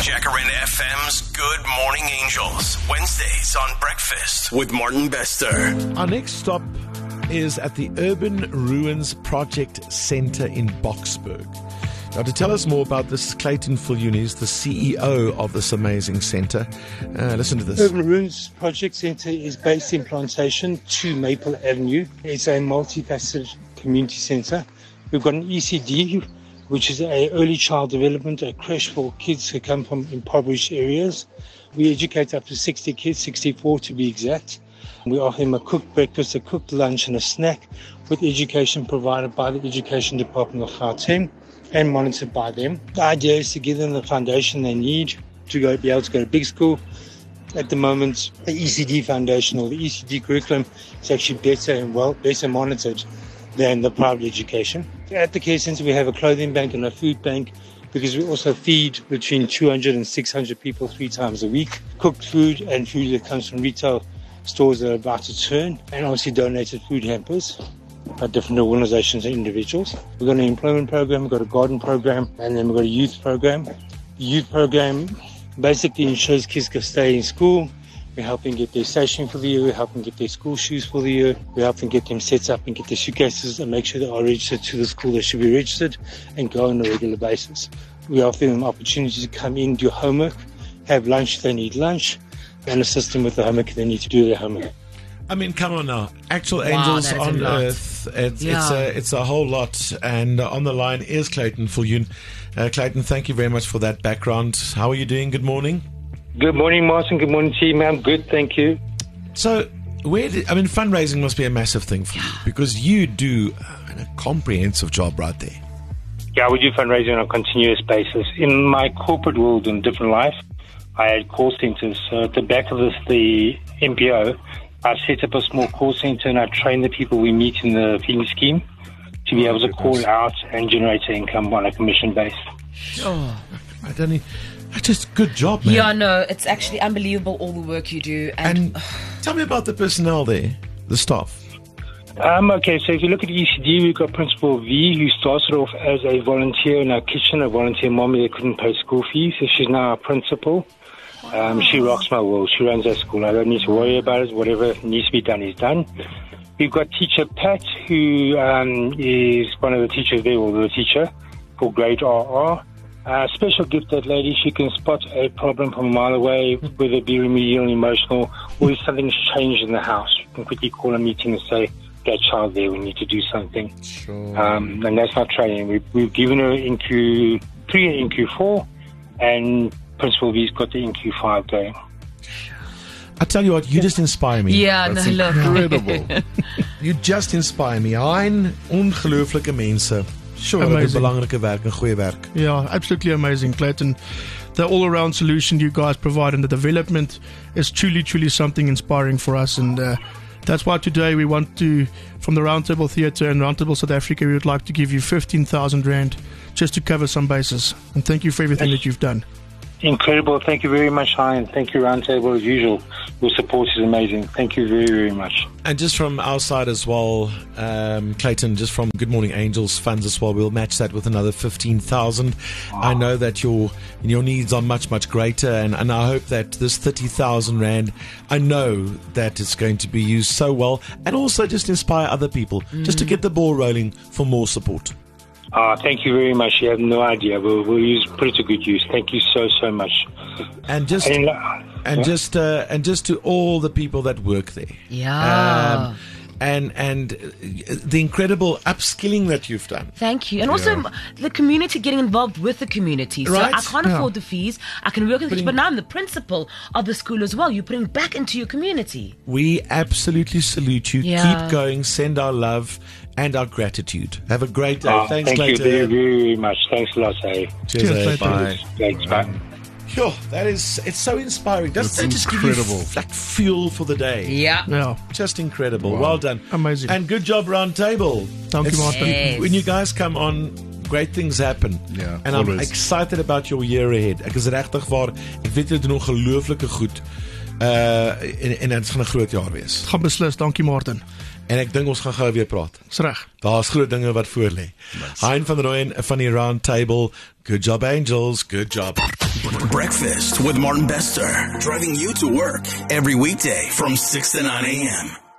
Jacaranda FM's Good Morning Angels. Wednesdays on Breakfast with Martin Bester. Our next stop is at the Urban Ruins Project Center in Boksburg. Now, to tell us more about this, Clayton Fulune is the CEO of this amazing center. Uh, listen to this. Urban Ruins Project Centre is based in Plantation, 2 Maple Avenue. It's a multifaceted community centre. We've got an ECD, which is a early child development, a creche for kids who come from impoverished areas. We educate up to 60 kids, 64 to be exact. We offer them a cooked breakfast, a cooked lunch, and a snack with education provided by the Education Department of Gauteng and monitored by them. The idea is to give them the foundation they need to go be able to go to big school. At the moment, the ECD foundation or the ECD curriculum is actually better and well better monitored than the private education. At the care center, we have a clothing bank and a food bank because we also feed between 200 and 600 people three times a week. Cooked food and food that comes from retail stores that are about to turn, and obviously donated food hampers by different organizations and individuals. We've got an employment program, we've got a garden program, and then we've got a youth program. The youth program basically ensures kids can stay in school. We're helping get their station for the year, we're helping get their school shoes for the year, we're helping get them set up and get their suitcases and make sure they are registered to the school they should be registered and go on a regular basis. We offer them opportunities to come in, do homework, have lunch if they need lunch, and assist them with the homework if they need to do their homework. I mean, come on now. Actual Wow, angels that is on lot. earth. It's, it's, a, it's a whole lot. And uh, on the line is Clayton Fulune. Uh, Clayton, thank you very much for that background. How are you doing? Good morning. Good morning, Martin. Good morning, team. I'm good, thank you. So, where did, I mean, fundraising must be a massive thing for you because you do uh, a comprehensive job right there. Yeah, we do fundraising on a continuous basis. In my corporate world and different life, I had call centers. So at the back of this, the NPO, I set up a small call center and I train the people we meet in the feeding scheme to be able to call out and generate income on a commission base. I don't need, that's just good job, man. Yeah, no, it's actually unbelievable all the work you do. And, And tell me about the personnel there, the staff. Um, okay, so if you look at ECD, we've got Principal V, who started off as a volunteer in our kitchen, a volunteer mommy that couldn't pay school fees. So she's now our principal. Um, she rocks my world. She runs our school. I don't need to worry about it. Whatever needs to be done is done. We've got teacher Pat, who um, is one of the teachers there, or the teacher for grade RR. Uh, special gift that lady. She can spot a problem from a mile away, whether it be remedial, emotional, or if something's changed in the house. You can quickly call a meeting and say, that child there, we need to do something. Sure. Um, and that's our training. We've, we've given her in Q3 and Q4, and Principal V's got the NQ5 going. I tell you what, you just inspire me. yeah, no, look. Incredible. You just inspire me. Hein ongelooflike mense. Sure, dit is belangrike werk en goeie werk. Yeah, absolutely amazing, Clayton. The all around solution you guys provide and the development is truly, truly something inspiring for us. And uh, that's why today we want to, from the Roundtable Theatre and Roundtable South Africa, we would like to give you 15,000 Rand just to cover some bases. And thank you for everything that you've done. Incredible. Thank you very much, Hi, thank you, Roundtable, as usual. Your support is amazing. Thank you very, very much. And just from our side as well, um, Clayton, just from Good Morning Angels funds as well, we'll match that with another fifteen thousand. I know that your your needs are much much greater, and, and I hope that this thirty thousand rand, I know that it's going to be used so well, and also just inspire other people, just to get the ball rolling for more support. Uh, thank you very much. You have no idea. We'll, we'll use, put it to good use. Thank you so, so much. And just And, uh, and yeah. just uh, and just to all the people that work there. Yeah. Um, and and uh, the incredible upskilling that you've done. Thank you. And also m- the community getting involved with the community. So Right. I can't Yeah. afford the fees. I can work with Putting- it, but now I'm the principal of the school as well. You're putting back into your community. We absolutely salute you. Yeah. Keep going. Send our love and our gratitude. Have a great day. uh, Thanks, thank you Clayton. very, very, very much. Thanks a lot? Cheers, Cheers? Clayton. Bye. Thanks, bye. Sure, that is it's so inspiring. Doesn't That's that just give you incredible. f- like fuel for the day? Yeah. Yeah. Just incredible. Well done. Amazing. And good job, round table. Thank you, It's- Martin. Yes. When you guys come on, great things happen. Yeah, and I'm always. excited about your year ahead. Ek is regtig waar. Ek weet julle doen ongelooflike goed. Uh en en dit gaan 'n groot jaar wees. Gaan beslis. Dankie, Martin. En ek dink ons gaan gou weer praat. Dis reg. Daar's groot dinge wat voor lê. Hein van Rooyen van die Round Table. Good job Angels, good job. Breakfast with Martin Bester, driving you to work every weekday from 6 to 9 a.m.